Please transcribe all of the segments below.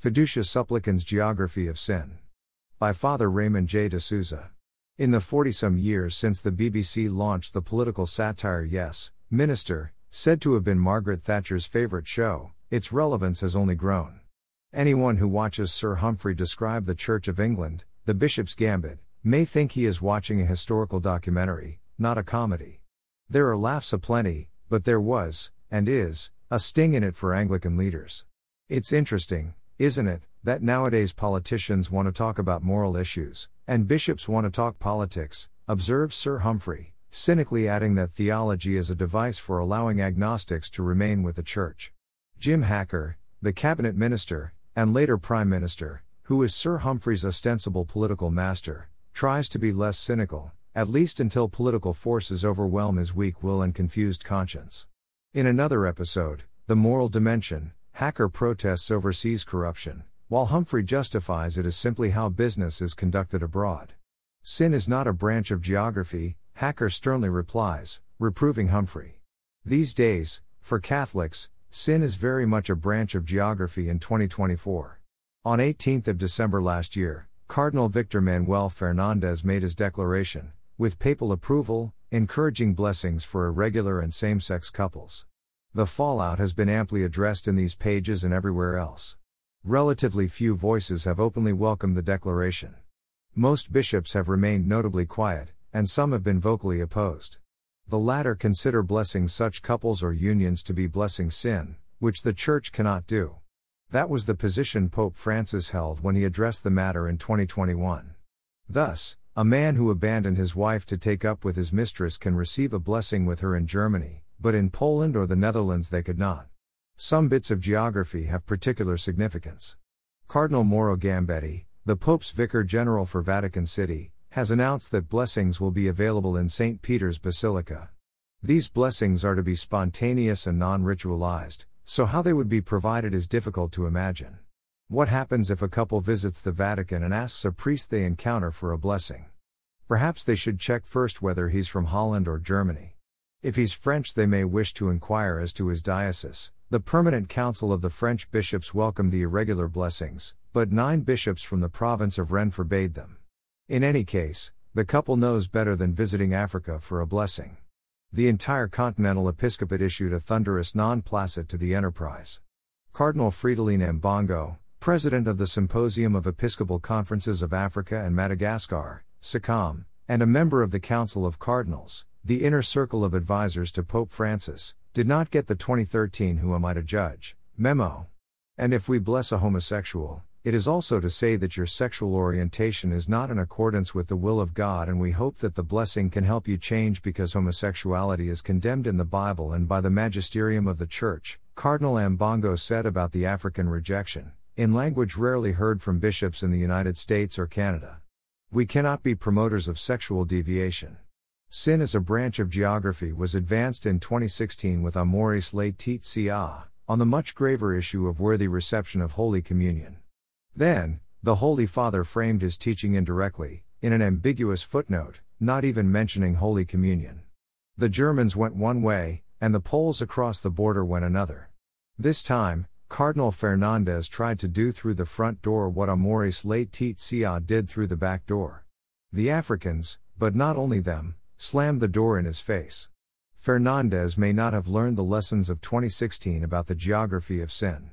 Fiducia Supplicans Geography of Sin. By Father Raymond J. de Souza. In the 40 some years since the BBC launched the political satire Yes, Minister, said to have been Margaret Thatcher's favourite show, its relevance has only grown. Anyone who watches Sir Humphrey describe the Church of England, the Bishop's Gambit, may think he is watching a historical documentary, not a comedy. There are laughs aplenty, but there was, and is, a sting in it for Anglican leaders. It's interesting, isn't it, that nowadays politicians want to talk about moral issues, and bishops want to talk politics, observes Sir Humphrey, cynically adding that theology is a device for allowing agnostics to remain with the Church. Jim Hacker, the cabinet minister, and later Prime Minister, who is Sir Humphrey's ostensible political master, tries to be less cynical, at least until political forces overwhelm his weak will and confused conscience. In another episode, The Moral Dimension, Hacker protests overseas corruption, while Humphrey justifies it as simply how business is conducted abroad. Sin is not a branch of geography, Hacker sternly replies, reproving Humphrey. These days, for Catholics, sin is very much a branch of geography in 2024. On 18th of December last year, Cardinal Victor Manuel Fernandez made his declaration, with papal approval, encouraging blessings for irregular and same sex couples. The fallout has been amply addressed in these pages and everywhere else. Relatively few voices have openly welcomed the declaration. Most bishops have remained notably quiet, and some have been vocally opposed. The latter consider blessing such couples or unions to be blessing sin, which the Church cannot do. That was the position Pope Francis held when he addressed the matter in 2021. Thus, a man who abandoned his wife to take up with his mistress can receive a blessing with her in Germany, but in Poland or the Netherlands they could not. Some bits of geography have particular significance. Cardinal Mauro Gambetti, the Pope's Vicar General for Vatican City, has announced that blessings will be available in St. Peter's Basilica. These blessings are to be spontaneous and non ritualized, so how they would be provided is difficult to imagine. What happens if a couple visits the Vatican and asks a priest they encounter for a blessing? Perhaps they should check first whether he's from Holland or Germany. If he's French, they may wish to inquire as to his diocese. The Permanent Council of the French bishops welcomed the irregular blessings, but nine bishops from the province of Rennes forbade them. In any case, the couple knows better than visiting Africa for a blessing. The entire Continental Episcopate issued a thunderous non placet to the enterprise. Cardinal Fridolin Ambongo, president of the Symposium of Episcopal Conferences of Africa and Madagascar, SECAM, and a member of the Council of Cardinals, the inner circle of advisors to Pope Francis, did not get the 2013 Who Am I to Judge memo. And if we bless a homosexual, it is also to say that your sexual orientation is not in accordance with the will of God, and we hope that the blessing can help you change because homosexuality is condemned in the Bible and by the magisterium of the Church, Cardinal Ambongo said about the African rejection, in language rarely heard from bishops in the United States or Canada. We cannot be promoters of sexual deviation. Sin as a branch of geography was advanced in 2016 with Amoris Laetitia, on the much graver issue of worthy reception of Holy Communion. Then, the Holy Father framed his teaching indirectly, in an ambiguous footnote, not even mentioning Holy Communion. The Germans went one way, and the Poles across the border went another. This time, Cardinal Fernandez tried to do through the front door what Amoris Laetitia did through the back door. The Africans, but not only them, slammed the door in his face. Fernandez may not have learned the lessons of 2016 about the geography of sin.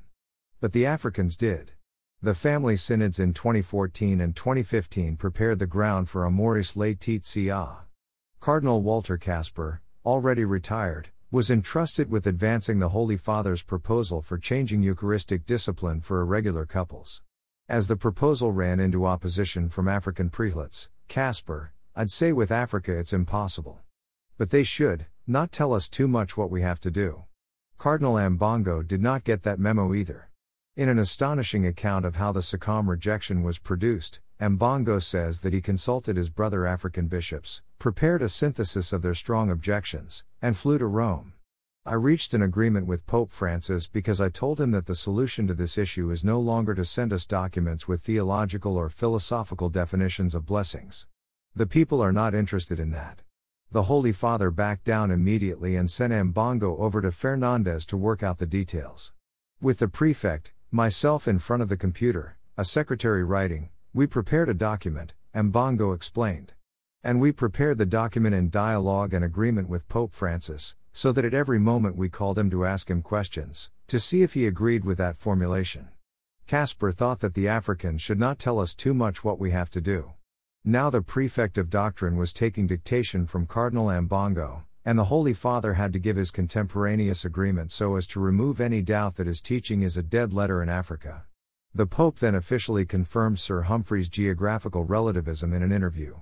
But the Africans did. The family synods in 2014 and 2015 prepared the ground for a Amoris Laetitia. Cardinal Walter Kasper, already retired, was entrusted with advancing the Holy Father's proposal for changing Eucharistic discipline for irregular couples. As the proposal ran into opposition from African prelates, Kasper, I'd say with Africa it's impossible. But they should, not tell us too much what we have to do. Cardinal Ambongo did not get that memo either. In an astonishing account of how the SECAM rejection was produced, Ambongo says that he consulted his brother African bishops, prepared a synthesis of their strong objections, and flew to Rome. I reached an agreement with Pope Francis because I told him that the solution to this issue is no longer to send us documents with theological or philosophical definitions of blessings. The people are not interested in that. The Holy Father backed down immediately and sent Ambongo over to Fernandez to work out the details. With the prefect, Myself in front of the computer, a secretary writing, we prepared a document, Ambongo explained. And we prepared the document in dialogue and agreement with Pope Francis, so that at every moment we called him to ask him questions, to see if he agreed with that formulation. Kasper thought that the Africans should not tell us too much what we have to do. Now the prefect of doctrine was taking dictation from Cardinal Ambongo, and the Holy Father had to give his contemporaneous agreement so as to remove any doubt that his teaching is a dead letter in Africa. The Pope then officially confirmed Sir Humphrey's geographical relativism in an interview.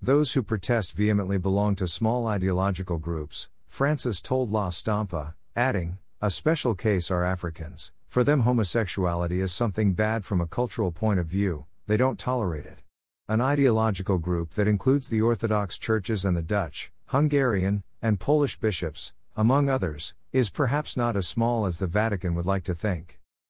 Those who protest vehemently belong to small ideological groups, Francis told La Stampa, adding, A special case are Africans. For them, homosexuality is something bad from a cultural point of view, they don't tolerate it. An ideological group that includes the Orthodox churches and the Dutch, Hungarian, and Polish bishops, among others, is perhaps not as small as the Vatican would like to think.